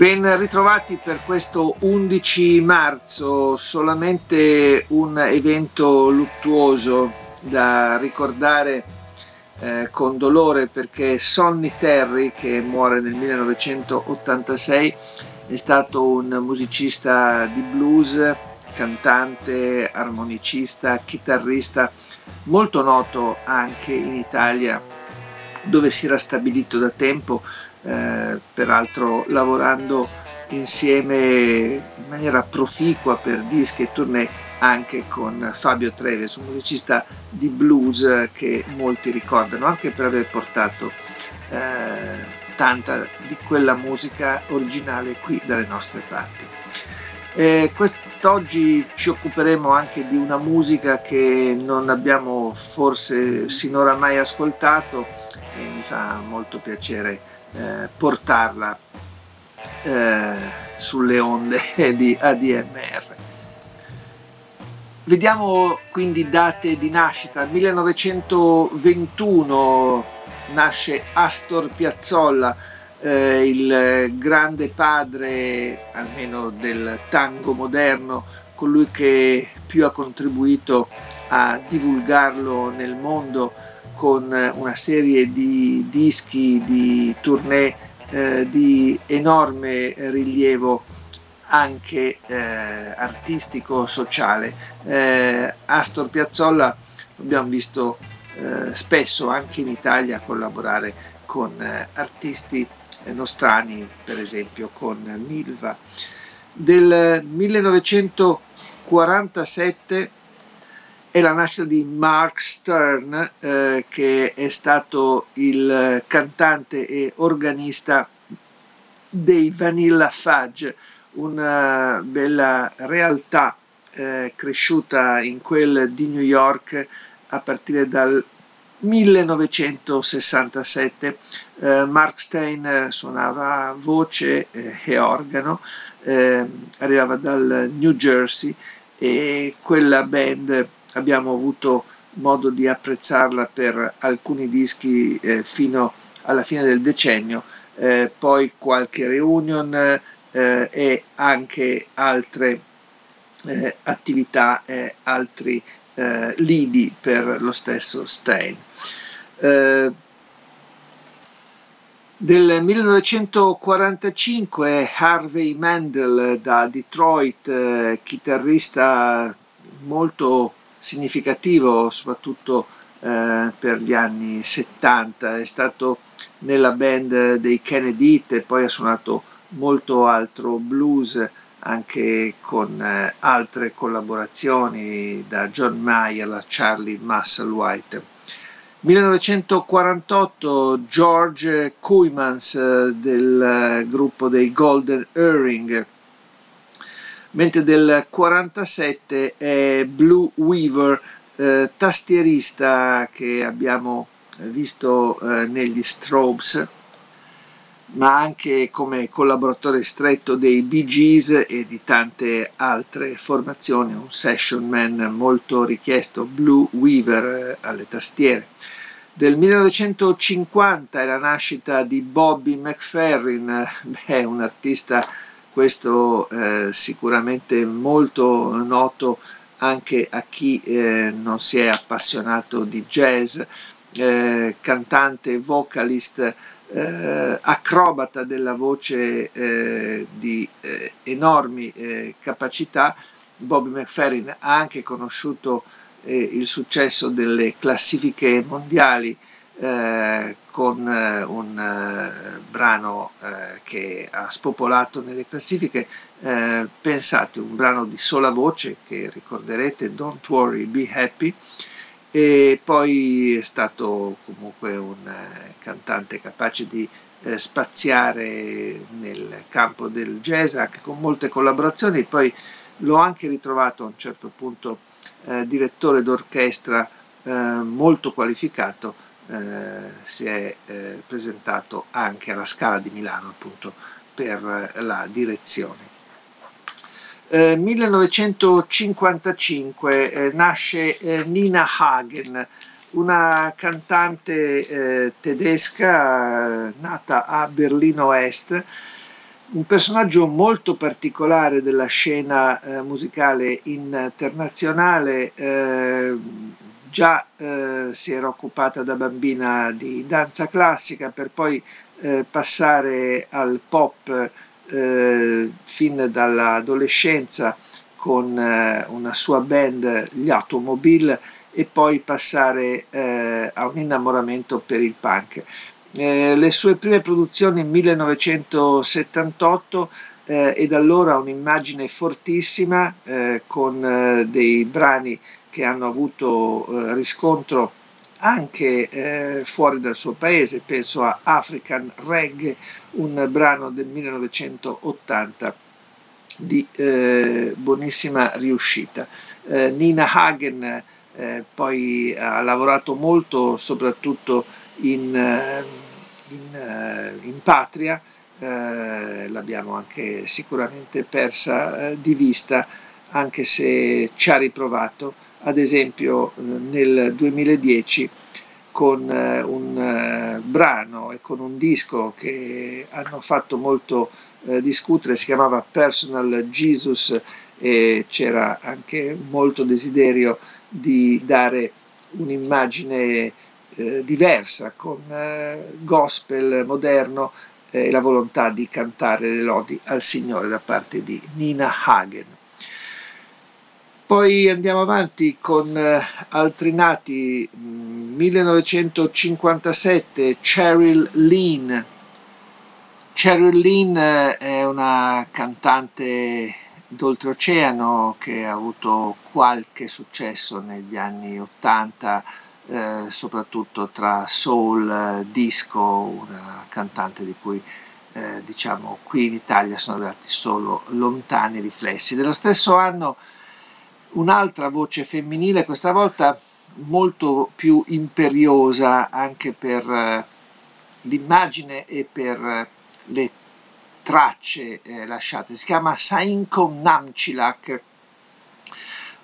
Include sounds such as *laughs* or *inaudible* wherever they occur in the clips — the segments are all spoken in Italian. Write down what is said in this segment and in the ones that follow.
Ben ritrovati per questo 11 marzo, solamente un evento luttuoso da ricordare eh, con dolore perché Sonny Terry, che muore nel 1986, è stato un musicista di blues, cantante, armonicista, chitarrista, molto noto anche in Italia dove si era stabilito da tempo eh, peraltro lavorando insieme in maniera proficua per dischi e tournée anche con Fabio Treves, un musicista di blues che molti ricordano, anche per aver portato eh, tanta di quella musica originale qui dalle nostre parti. Eh, quest'oggi ci occuperemo anche di una musica che non abbiamo forse sinora mai ascoltato e mi fa molto piacere eh, portarla eh, sulle onde *laughs* di ADMR. Vediamo quindi date di nascita. 1921 nasce Astor Piazzolla, eh, il grande padre, almeno del tango moderno, colui che più ha contribuito a divulgarlo nel mondo con una serie di dischi, di tournée eh, di enorme rilievo anche eh, artistico, sociale. Eh, Astor Piazzolla abbiamo visto eh, spesso anche in Italia collaborare con eh, artisti nostrani, per esempio con Milva. Del 1947 è la nascita di Mark Stern, eh, che è stato il cantante e organista dei Vanilla Fudge, una bella realtà eh, cresciuta in quel di New York a partire dal 1967. Eh, Mark Stein suonava voce eh, e organo, eh, arrivava dal New Jersey e quella band abbiamo avuto modo di apprezzarla per alcuni dischi eh, fino alla fine del decennio, eh, poi qualche reunion eh, e anche altre eh, attività altri eh, lidi per lo stesso Stein. Eh, del 1945 Harvey Mandel da Detroit, chitarrista molto significativo soprattutto eh, per gli anni 70, è stato nella band dei Kennedy e poi ha suonato molto altro blues anche con eh, altre collaborazioni da John Mayer a Charlie Musselwhite. 1948 George Kuymans eh, del eh, gruppo dei Golden Earring mentre del 47 è Blue Weaver, eh, tastierista che abbiamo visto eh, negli Strobes, ma anche come collaboratore stretto dei Bee Gees e di tante altre formazioni, un session man molto richiesto, Blue Weaver eh, alle tastiere. Del 1950 è la nascita di Bobby McFerrin, beh, un artista questo eh, sicuramente molto noto anche a chi eh, non si è appassionato di jazz, eh, cantante, vocalist, eh, acrobata della voce eh, di eh, enormi capacità. Bobby McFerrin ha anche conosciuto il successo delle classifiche mondiali eh, con eh, un eh, brano eh, che ha spopolato nelle classifiche. Eh, pensate, un brano di sola voce che ricorderete, Don't Worry, Be Happy, e poi è stato comunque un eh, cantante capace di eh, spaziare nel campo del jazz anche con molte collaborazioni, poi l'ho anche ritrovato a un certo punto eh, direttore d'orchestra eh, molto qualificato, eh, si è eh, presentato anche alla Scala di Milano appunto per la direzione. 1955 eh, nasce eh, Nina Hagen, una cantante eh, tedesca nata a Berlino Est, un personaggio molto particolare della scena eh, musicale internazionale, eh, già eh, si era occupata da bambina di danza classica per poi eh, passare al pop eh, fin dall'adolescenza con eh, una sua band, gli Automobile, e poi passare eh, a un innamoramento per il punk. Eh, le sue prime produzioni nel 1978 eh, e da allora un'immagine fortissima eh, con dei brani che hanno avuto riscontro anche fuori dal suo paese, penso a African Reggae, un brano del 1980 di eh, buonissima riuscita. Eh, Nina Hagen eh, poi ha lavorato molto soprattutto in, eh, in, eh, in patria, l'abbiamo anche sicuramente persa di vista, anche se ci ha riprovato ad esempio eh, nel 2010 con eh, un eh, brano e con un disco che hanno fatto molto discutere, si chiamava Personal Jesus e c'era anche molto desiderio di dare un'immagine diversa con gospel moderno e la volontà di cantare le lodi al Signore da parte di Nina Hagen. Poi andiamo avanti con eh, altri nati, 1957 Cheryl Lean. Cheryl Lean eh, è una cantante d'oltreoceano che ha avuto qualche successo negli anni 80, eh, soprattutto tra soul, disco, una cantante di cui eh, diciamo qui in Italia sono arrivati solo lontani riflessi. Dello stesso anno un'altra voce femminile, questa volta molto più imperiosa anche per eh, l'immagine e per eh, le tracce eh, lasciate. Si chiama Sainko Namchilak,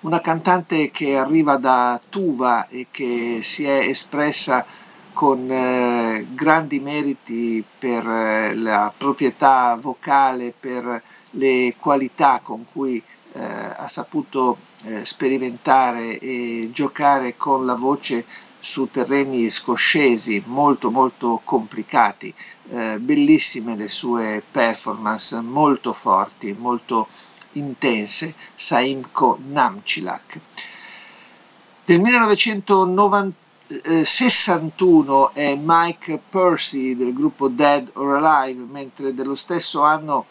una cantante che arriva da Tuva e che si è espressa con eh, grandi meriti per eh, la proprietà vocale, per le qualità con cui eh, ha saputo eh, sperimentare e giocare con la voce su terreni scoscesi molto molto complicati, eh, bellissime le sue performance, molto forti, molto intense, Saimko Namchilak. Del 1961 è Mike Percy del gruppo Dead or Alive, mentre dello stesso anno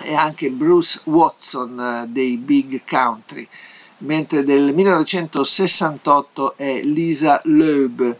e anche Bruce Watson eh, dei Big Country, mentre del 1968 è Lisa Loeb.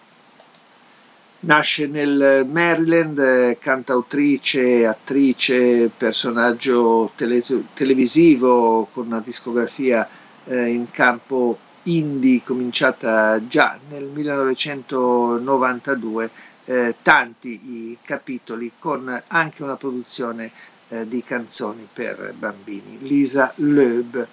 Nasce nel Maryland, eh, cantautrice, attrice, personaggio tele- televisivo con una discografia eh, in campo indie cominciata già nel 1992, eh, tanti i capitoli con anche una produzione eh, di canzoni per bambini, Lisa Loeb.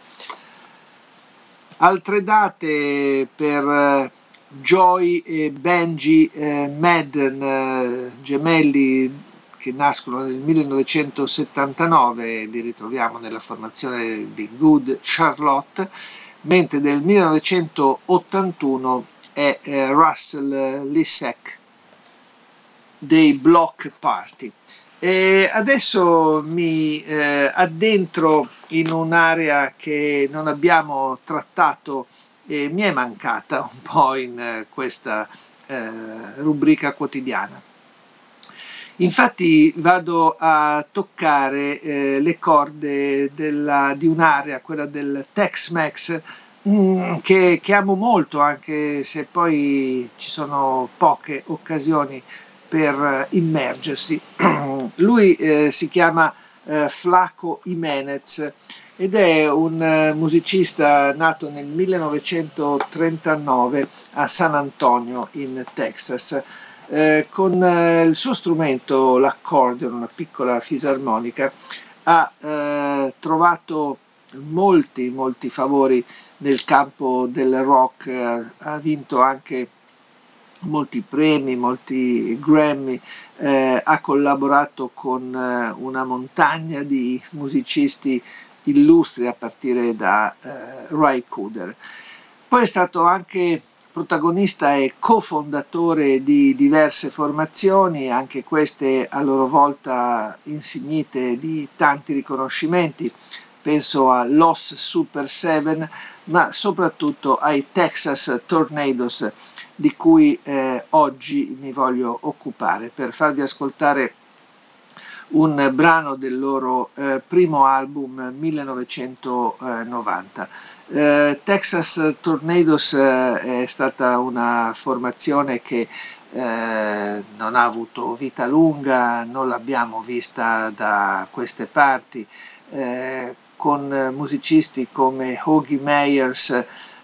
Altre date per eh, Joy e Benji eh, Madden, gemelli che nascono nel 1979, li ritroviamo nella formazione di Good Charlotte, mentre nel 1981 è Russell Lissek dei Block Party. E adesso mi eh, addentro in un'area che non abbiamo trattato e mi è mancata un po' in eh, questa eh, rubrica quotidiana. Infatti vado a toccare eh, le corde della, di un'area, quella del Tex-Mex, mm, che, che, amo molto, anche se poi ci sono poche occasioni per immergersi. *clears throat* Lui eh, si chiama eh, Flaco Jimenez ed è un eh, musicista nato nel 1939 a San Antonio in Texas. Eh, con eh, il suo strumento, l'accordion, una piccola fisarmonica, ha eh, trovato molti, molti favori nel campo del rock, ha vinto anche molti premi, molti Grammy, eh, ha collaborato con eh, una montagna di musicisti illustri a partire da eh, Ray Cooder. Poi è stato anche protagonista e cofondatore di diverse formazioni, anche queste a loro volta insignite di tanti riconoscimenti, penso a Los Super 7, ma soprattutto ai Texas Tornadoes di cui eh, oggi mi voglio occupare per farvi ascoltare un brano del loro eh, primo album 1990. Eh, Texas Tornadoes eh, è stata una formazione che eh, non ha avuto vita lunga, non l'abbiamo vista da queste parti, eh, con musicisti come Hoagie Meyers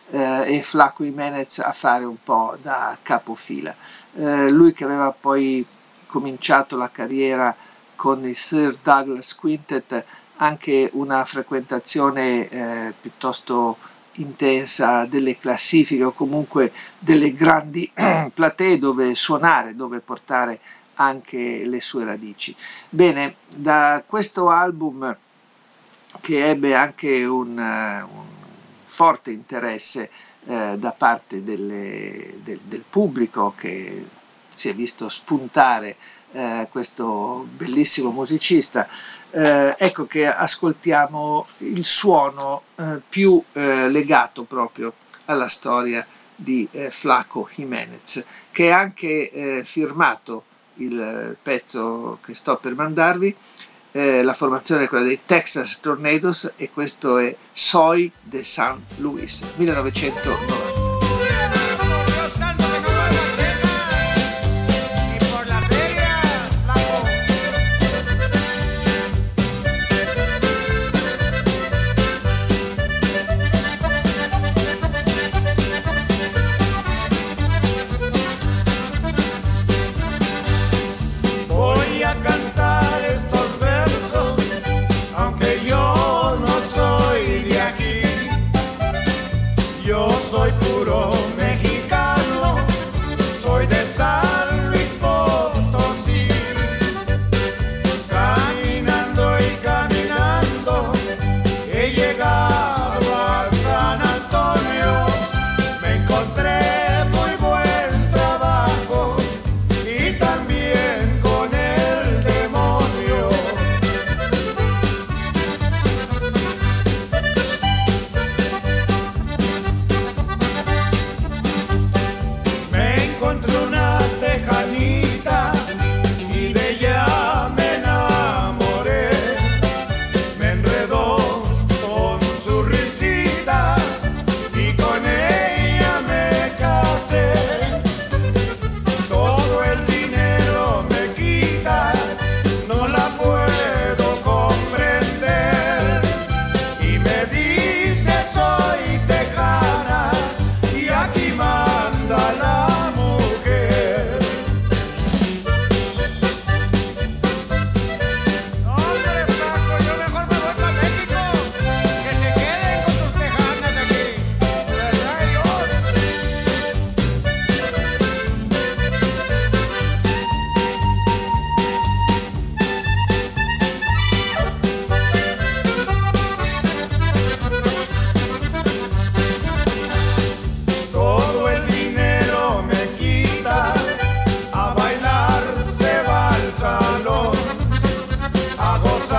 eh, e Flaco Jimenez a fare un po' da capofila. lui che aveva poi cominciato la carriera con il Sir Douglas Quintet anche una frequentazione eh, piuttosto intensa delle classifiche o comunque delle grandi *clears throat* platee dove suonare, dove portare anche le sue radici. Bene, da questo album che ebbe anche un, un forte interesse eh, da parte delle, del, del pubblico che si è visto spuntare eh, questo bellissimo musicista, eh, ecco che ascoltiamo il suono eh, più eh, legato proprio alla storia di eh, Flaco Jimenez, che è anche eh, firmato il pezzo che sto per mandarvi. La formazione è quella dei Texas Tornadoes e questo è Soy de San Luis 1990.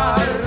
아,